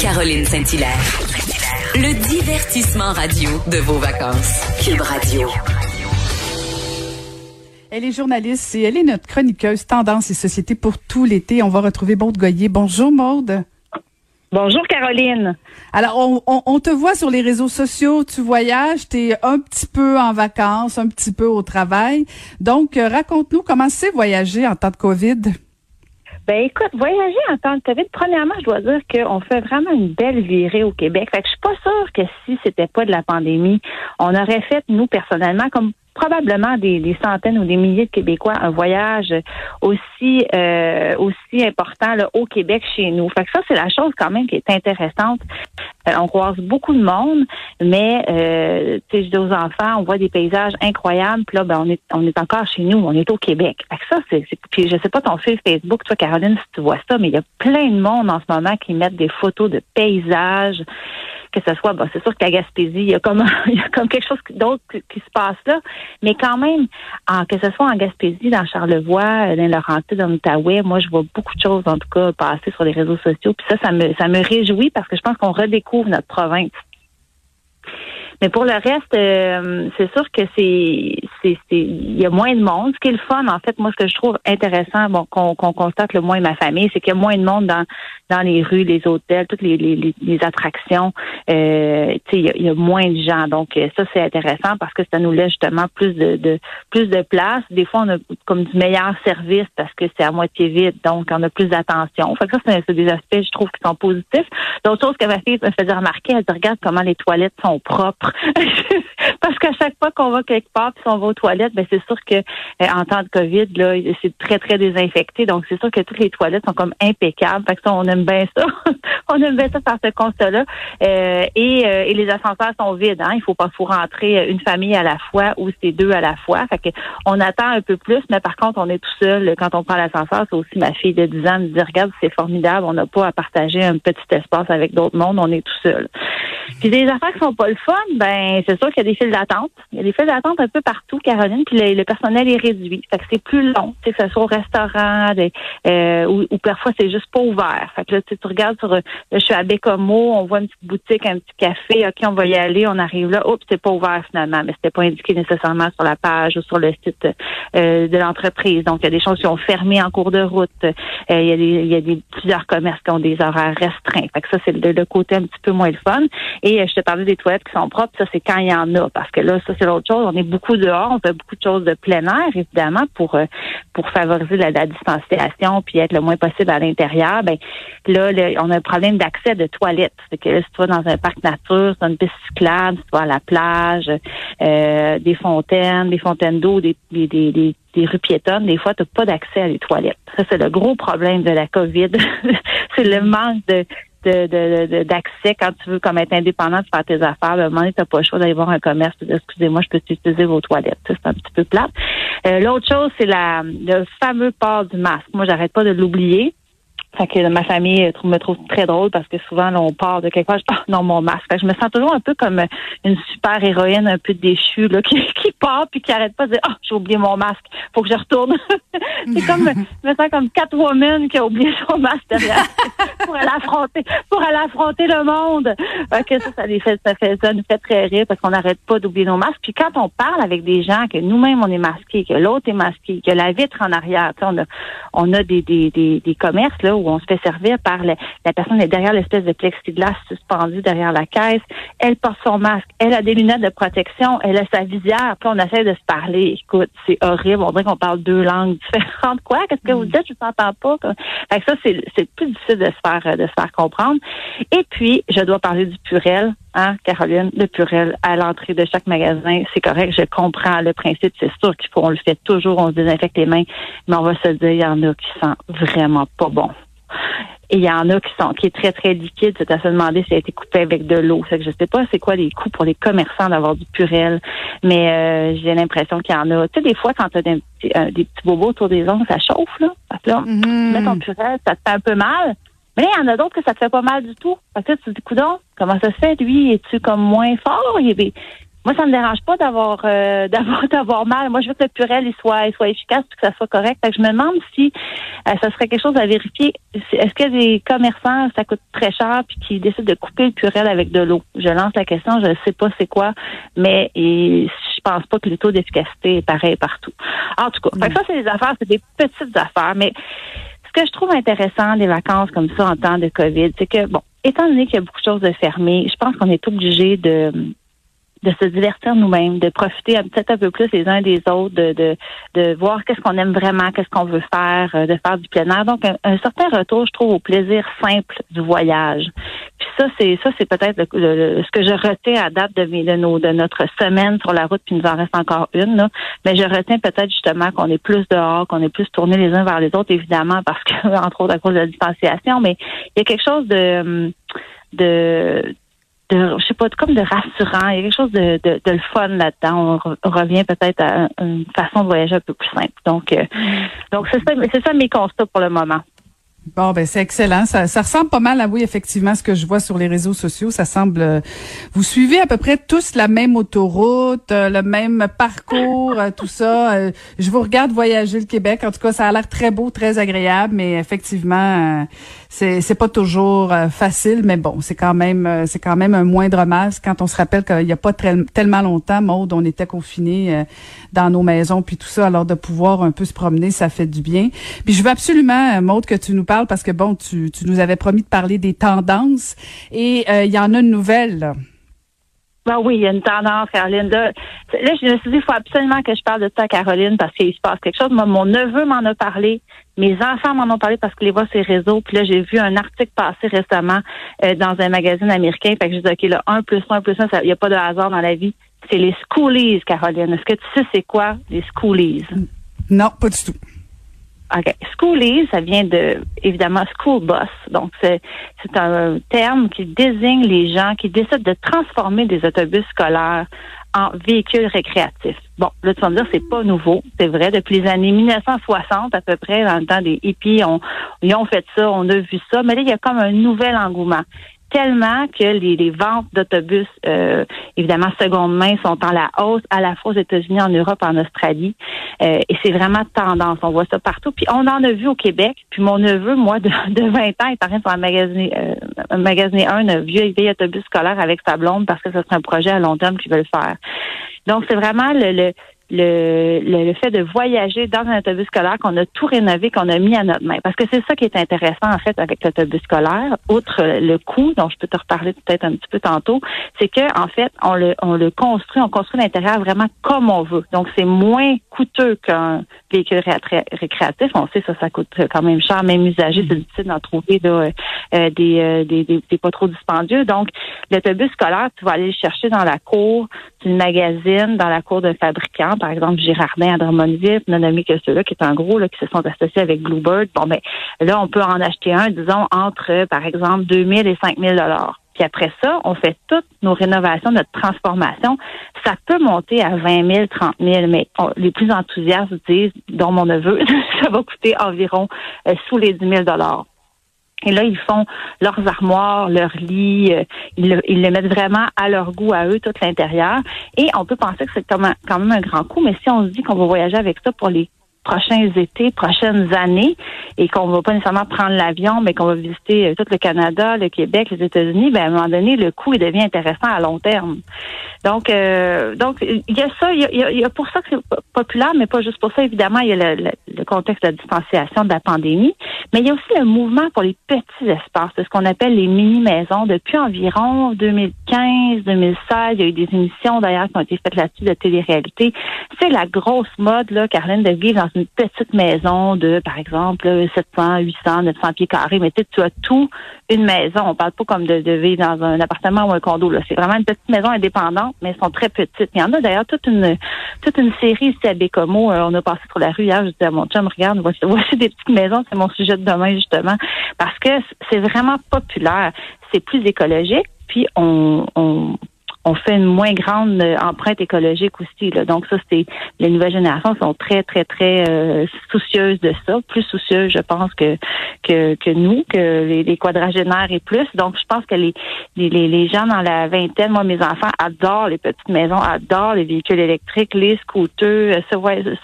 Caroline Saint-Hilaire. Le divertissement radio de vos vacances. Cube Radio. Elle est journaliste et elle est notre chroniqueuse Tendance et Société pour tout l'été. On va retrouver Maude Goyer. Bonjour Maude. Bonjour Caroline. Alors, on, te voit sur les réseaux sociaux, tu voyages, tu es un petit peu en vacances, un petit peu au travail. Donc, euh, raconte-nous comment c'est voyager en temps de COVID. Ben écoute, voyager en temps de COVID, premièrement, je dois dire qu'on fait vraiment une belle virée au Québec. Fait que je suis pas sûre que si c'était pas de la pandémie, on aurait fait, nous, personnellement, comme probablement des, centaines ou des milliers de Québécois un voyage aussi euh, aussi important là, au Québec chez nous. Fait que ça, c'est la chose quand même qui est intéressante. Euh, on croise beaucoup de monde, mais euh, je dis aux enfants, on voit des paysages incroyables. Puis là, ben, on est on est encore chez nous, on est au Québec. Fait que ça, c'est puis je sais pas ton fil Facebook, toi Caroline, si tu vois ça, mais il y a plein de monde en ce moment qui mettent des photos de paysages que ce soit, bon, c'est sûr qu'à Gaspésie, il y a comme, il y a comme quelque chose d'autre qui, se passe là, mais quand même, que ce soit en Gaspésie, dans Charlevoix, dans Laurentides, dans l'Outaouais, moi, je vois beaucoup de choses, en tout cas, passer sur les réseaux sociaux, puis ça, ça me, ça me réjouit parce que je pense qu'on redécouvre notre province. Mais pour le reste, euh, c'est sûr que c'est, il y a moins de monde. Ce qui est le fun, en fait, moi, ce que je trouve intéressant, bon, qu'on, qu'on constate le moins ma famille, c'est qu'il y a moins de monde dans dans les rues, les hôtels, toutes les, les, les attractions. Euh, il y, a, y a moins de gens. Donc euh, ça, c'est intéressant parce que ça nous laisse justement plus de, de plus de place. Des fois, on a comme du meilleur service parce que c'est à moitié vide, donc on a plus d'attention. Fait que ça, c'est des aspects, je trouve, qui sont positifs. D'autres choses que ma fille me faisait remarquer, elle dit regarde comment les toilettes sont propres. chaque fois qu'on va quelque part puis on va aux toilettes, ben c'est sûr que euh, en temps de COVID, là, c'est très, très désinfecté. Donc, c'est sûr que toutes les toilettes sont comme impeccables. Fait que ça, on aime bien ça. on aime bien ça par ce constat-là. Euh, et, euh, et, les ascenseurs sont vides. Hein? Il faut pas faut rentrer une famille à la fois ou c'est deux à la fois. Fait que on attend un peu plus, mais par contre, on est tout seul. Quand on prend l'ascenseur, c'est aussi ma fille de 10 ans me dit, regarde, c'est formidable. On n'a pas à partager un petit espace avec d'autres mondes. On est tout seul. Puis des affaires qui sont pas le fun, ben c'est sûr qu'il y a des files d'attente. Il y a des files d'attente un peu partout, Caroline, puis le, personnel est réduit. Fait que c'est plus long, que ce soit au restaurant euh, ou, parfois c'est juste pas ouvert. Fait que là, tu regardes sur je suis à Bécomo, on voit une petite boutique, un petit café, OK, on va y aller, on arrive là, oups, c'est pas ouvert finalement, mais c'était pas indiqué nécessairement sur la page ou sur le site euh, de l'entreprise. Donc, il y a des choses qui ont fermé en cours de route. Euh, il y a, des, il y a des, plusieurs commerces qui ont des horaires restreints. Fait que ça, c'est le, le côté un petit peu moins le fun. Et euh, je te parlais des toilettes qui sont propres, ça c'est quand il y en a, parce que là, ça c'est l'autre chose. On est beaucoup dehors, on fait beaucoup de choses de plein air, évidemment, pour euh, pour favoriser la, distanciation puis être le moins possible à l'intérieur. Ben là, on a un problème d'accès de toilettes. C'est que là, si tu vas dans un parc nature, c'est une piste cyclable, si tu vas à la plage, euh, des fontaines, des fontaines d'eau, des, des, des, des rues piétonnes, des fois, tu n'as pas d'accès à les toilettes. Ça, c'est le gros problème de la COVID. c'est le manque de, d'accès quand tu veux comme être indépendant de faire tes affaires. À un moment donné, tu n'as pas le choix d'aller voir un commerce excusez-moi, je peux utiliser vos toilettes. C'est un petit peu plate. Euh, l'autre chose, c'est la le fameux port du masque. Moi, j'arrête pas de l'oublier. Fait que ma famille me trouve très drôle parce que souvent, là, on part de quelque part, ah non, mon masque. je me sens toujours un peu comme une super héroïne un peu déchue, là, qui, qui part puis qui arrête pas de dire, ah, j'ai oublié mon masque, faut que je retourne. c'est comme, je me sens comme Catwoman qui a oublié son masque derrière pour aller affronter, pour aller affronter le monde. Fait que ça, ça, les fait, ça, fait, ça nous fait très rire parce qu'on n'arrête pas d'oublier nos masques. Puis quand on parle avec des gens que nous-mêmes on est masqués, que l'autre est masqué, que la vitre en arrière, on a, on a des, des, des, des commerces là où on se fait servir par la personne est derrière l'espèce de plexiglas suspendu derrière la caisse. Elle porte son masque. Elle a des lunettes de protection. Elle a sa visière. Puis on essaie de se parler. Écoute, c'est horrible. On dirait qu'on parle deux langues différentes. Quoi? Qu'est-ce que vous mm. dites? Je ne t'entends pas. Fait que ça, c'est plus difficile de se faire de se faire comprendre. Et puis, je dois parler du purel. Hein, Caroline, le purel à l'entrée de chaque magasin, c'est correct, je comprends le principe, c'est sûr qu'il faut, on le fait toujours, on se désinfecte les mains, mais on va se dire, il y en a qui sont vraiment pas bons. Et il y en a qui sont qui est très, très liquide. C'est à se demander si ça a été coupé avec de l'eau. Je ne sais pas c'est quoi les coûts pour les commerçants d'avoir du purel, mais euh, j'ai l'impression qu'il y en a. Tu sais, des fois, quand tu as des, euh, des, petits bobos autour des ongles, ça chauffe, là. Parce que là, mm-hmm. mets ton purel, ça te fait un peu mal. Mais il y en a d'autres que ça te fait pas mal du tout. Parce que tu te dis, coudon, comment ça se fait, lui? Es-tu comme moins fort? Il est, moi, ça me dérange pas d'avoir euh, d'avoir d'avoir mal. Moi, je veux que le purel il soit, il soit efficace et que ça soit correct. Fait que je me demande si euh, ça serait quelque chose à vérifier. Est-ce que des commerçants, ça coûte très cher puis qui décident de couper le purel avec de l'eau? Je lance la question, je ne sais pas c'est quoi, mais et, je pense pas que le taux d'efficacité est pareil partout. En tout cas, fait que ça, c'est des affaires, c'est des petites affaires, mais ce que je trouve intéressant des vacances comme ça en temps de COVID, c'est que, bon, étant donné qu'il y a beaucoup de choses de fermer, je pense qu'on est obligé de de se divertir nous-mêmes, de profiter peut-être un peu plus les uns des autres, de, de, de voir qu'est-ce qu'on aime vraiment, qu'est-ce qu'on veut faire, euh, de faire du plein air. Donc, un, certain retour, je trouve, au plaisir simple du voyage. Puis ça, c'est ça, c'est peut-être ce que je retiens à date de, de, nos, de notre semaine sur la route, puis il nous en reste encore une. Là. Mais je retiens peut-être justement qu'on est plus dehors, qu'on est plus tournés les uns vers les autres, évidemment, parce que, entre autres, à cause de la distanciation, mais il y a quelque chose de de de, je sais pas, comme de rassurant. Il y a quelque chose de, de, de le fun là-dedans. On, revient peut-être à une façon de voyager un peu plus simple. Donc, euh, donc c'est ça, c'est ça mes constats pour le moment. Bon, ben c'est excellent. Ça, ça, ressemble pas mal à oui, effectivement, ce que je vois sur les réseaux sociaux. Ça semble. Euh, vous suivez à peu près tous la même autoroute, euh, le même parcours, euh, tout ça. je vous regarde voyager le Québec. En tout cas, ça a l'air très beau, très agréable, mais effectivement, c'est c'est pas toujours facile. Mais bon, c'est quand même c'est quand même un moindre mal quand on se rappelle qu'il y a pas tellement longtemps, Maude, on était confinés dans nos maisons puis tout ça. Alors de pouvoir un peu se promener, ça fait du bien. Puis je veux absolument, Maude, que tu nous parles parce que bon, tu, nous avais promis de parler des tendances et euh, il y en a une nouvelle. Ben oui, il y a une tendance, Caroline. Là, je me suis dit, il faut absolument que je parle de ça à Caroline parce qu'il se passe quelque chose. Moi, mon neveu m'en a parlé. Mes enfants m'en ont parlé parce que les voient les réseaux. Puis là, j'ai vu un article passer récemment euh, dans un magazine américain. Fait que je dis, OK, là, un plus un plus un, il n'y a pas de hasard dans la vie. C'est les schoolies, Caroline. Est-ce que tu sais c'est quoi, les schoolies? Non, pas du tout. OK. Schoolies, ça vient de, évidemment, school bus. Donc, c'est, c'est un terme qui désigne les gens qui décident de transformer des autobus scolaires en véhicules récréatifs. Bon, là, tu vas me dire, c'est pas nouveau. C'est vrai. Depuis les années 1960, à peu près, dans le temps des hippies, on, ils ont fait ça, on a vu ça. Mais là, il y a comme un nouvel engouement tellement que les, ventes d'autobus, euh, évidemment, seconde main, sont en la hausse, à la fois aux États-Unis, en Europe, en Australie. Euh, et c'est vraiment tendance. On voit ça partout. Puis on en a vu au Québec. Puis mon neveu, moi, de, de 20 ans, est en train de faire magasiner, euh, un, un vieux vieil autobus scolaire avec sa blonde parce que c'est un projet à long terme qu'il veut faire. Donc, c'est vraiment le, le le, le, fait de voyager dans un autobus scolaire qu'on a tout rénové, qu'on a mis à notre main. Parce que c'est ça qui est intéressant, en fait, avec l'autobus scolaire, outre le coût, dont je peux te reparler peut-être un petit peu tantôt, c'est que en fait, on le, on le construit, on construit l'intérieur vraiment comme on veut. Donc, c'est moins coûteux qu'un véhicule récréatif. On sait ça, ça coûte quand même cher, même usagé, c'est difficile d'en trouver euh, euh, des, des, des, pas trop dispendieux. Donc, l'autobus scolaire, tu vas aller le chercher dans la cour d'une magazine, dans la cour d'un fabricant par exemple Girardin à Drummondville, non nommé que ceux-là, qui est un gros, là, qui se sont associés avec Bluebird. Bon, ben, là, on peut en acheter un, disons, entre, par exemple, 2000 et 5000 dollars. Puis après ça, on fait toutes nos rénovations, notre transformation. Ça peut monter à 20 000, 30 000, mais les plus enthousiastes disent, dont mon neveu, ça va coûter environ euh, sous les 10 000 dollars. Et là, ils font leurs armoires, leurs lits, euh, ils, le, ils, mettent vraiment à leur goût, à eux, tout l'intérieur. Et on peut penser que c'est quand même un grand coup, mais si on se dit qu'on va voyager avec ça pour les prochains étés, prochaines années, et qu'on va pas nécessairement prendre l'avion, mais qu'on va visiter euh, tout le Canada, le Québec, les États-Unis, ben à un moment donné, le coût il devient intéressant à long terme. Donc, euh, donc il y a ça, il y a, y a, pour ça que c'est populaire, mais pas juste pour ça. Évidemment, il y a le, le, contexte de la distanciation de la pandémie, mais il y a aussi le mouvement pour les petits espaces, ce qu'on appelle les mini-maisons. Depuis environ 2015, 2016, il y a eu des émissions d'ailleurs qui ont été faites là-dessus de télé-réalité. C'est la grosse mode, là, Caroline, de vivre dans une petite maison de, par exemple, 700, 800, 900 pieds carrés, mais tu, tu as tout une maison. On parle pas comme de, vivre dans un appartement ou un condo. C'est vraiment une petite maison indépendante, mais elles sont très petites. Il y en a d'ailleurs toute une toute une série ici à Bécomo. On a passé sur la rue hier, je disais à mon chum, regarde, voici, voici des petites maisons, c'est mon sujet de demain justement, parce que c'est vraiment populaire. C'est plus écologique, puis on, on on fait une moins grande euh, empreinte écologique aussi. Là. Donc ça, c'est les nouvelles générations sont très, très, très euh, soucieuses de ça, plus soucieuses, je pense, que que, que nous, que les, les, quadragénaires et plus. Donc je pense que les, les, les gens dans la vingtaine, moi, mes enfants adorent les petites maisons, adorent les véhicules électriques, les scooters, se,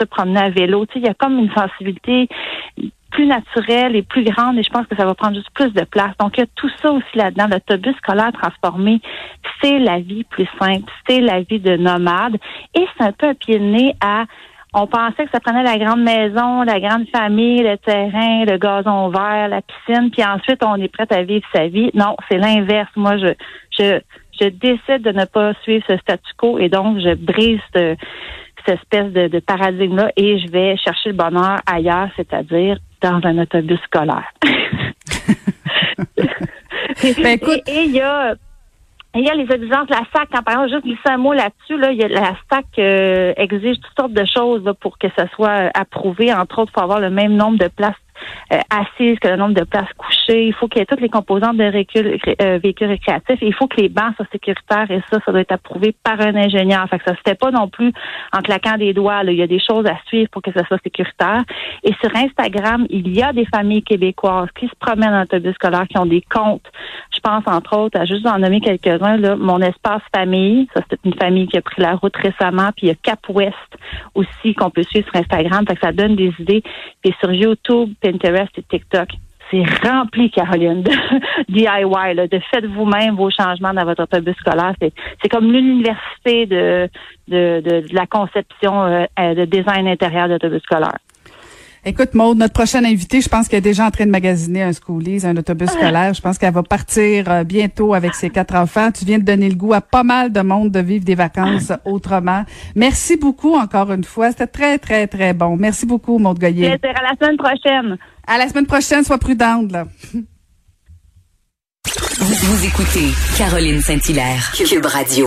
se promener à vélo. Tu sais, il y a comme une sensibilité plus naturelle et plus grande et je pense que ça va prendre juste plus de place. Donc, il y a tout ça aussi là-dedans. L'autobus scolaire transformé, c'est la vie plus simple, c'est la vie de nomade et c'est un peu un pied de nez à on pensait que ça prenait la grande maison, la grande famille, le terrain, le gazon vert, la piscine, puis ensuite on est prêt à vivre sa vie. Non, c'est l'inverse. Moi, je, je, je décide de ne pas suivre ce statu quo et donc je brise cette, espèce de, de paradigme-là et je vais chercher le bonheur ailleurs, c'est-à-dire dans un autobus scolaire. ben, et il y a il y a les exigences de la SAC. Quand, par exemple, juste glisser un mot là-dessus, là, il y a, la SAC euh, exige toutes sortes de choses pour que ça soit approuvé. Entre autres, il faut avoir le même nombre de places euh, assises que le nombre de places couchées. Il faut qu'il y ait toutes les composantes de euh, véhicules récréatifs. il faut que les bancs soient sécuritaires et ça, ça doit être approuvé par un ingénieur. Fait que ça se pas non plus en claquant des doigts. Il y a des choses à suivre pour que ça soit sécuritaire. Et sur Instagram, il y a des familles québécoises qui se promènent en autobus scolaire, qui ont des comptes. Je pense entre autres à juste en nommer quelques-uns. Mon espace famille, ça c'est une famille qui a pris la route récemment. Puis il y a Cap West aussi qu'on peut suivre sur Instagram. Fait que ça donne des idées. Puis sur YouTube, Pinterest et TikTok. C'est rempli, Caroline, de DIY, là, de faites vous-même vos changements dans votre autobus scolaire. C'est comme l'université de, de, de, la conception euh, de design intérieur d'autobus scolaire. Écoute, Maude, notre prochaine invitée, je pense qu'elle est déjà en train de magasiner un schoolies, un autobus ah. scolaire. Je pense qu'elle va partir euh, bientôt avec ses quatre enfants. Tu viens de donner le goût à pas mal de monde de vivre des vacances autrement. Merci beaucoup encore une fois. C'était très, très, très bon. Merci beaucoup, Maude Goyer. À la semaine prochaine. À la semaine prochaine, sois prudente, là. Vous, écoutez Caroline Saint-Hilaire, Cube Radio.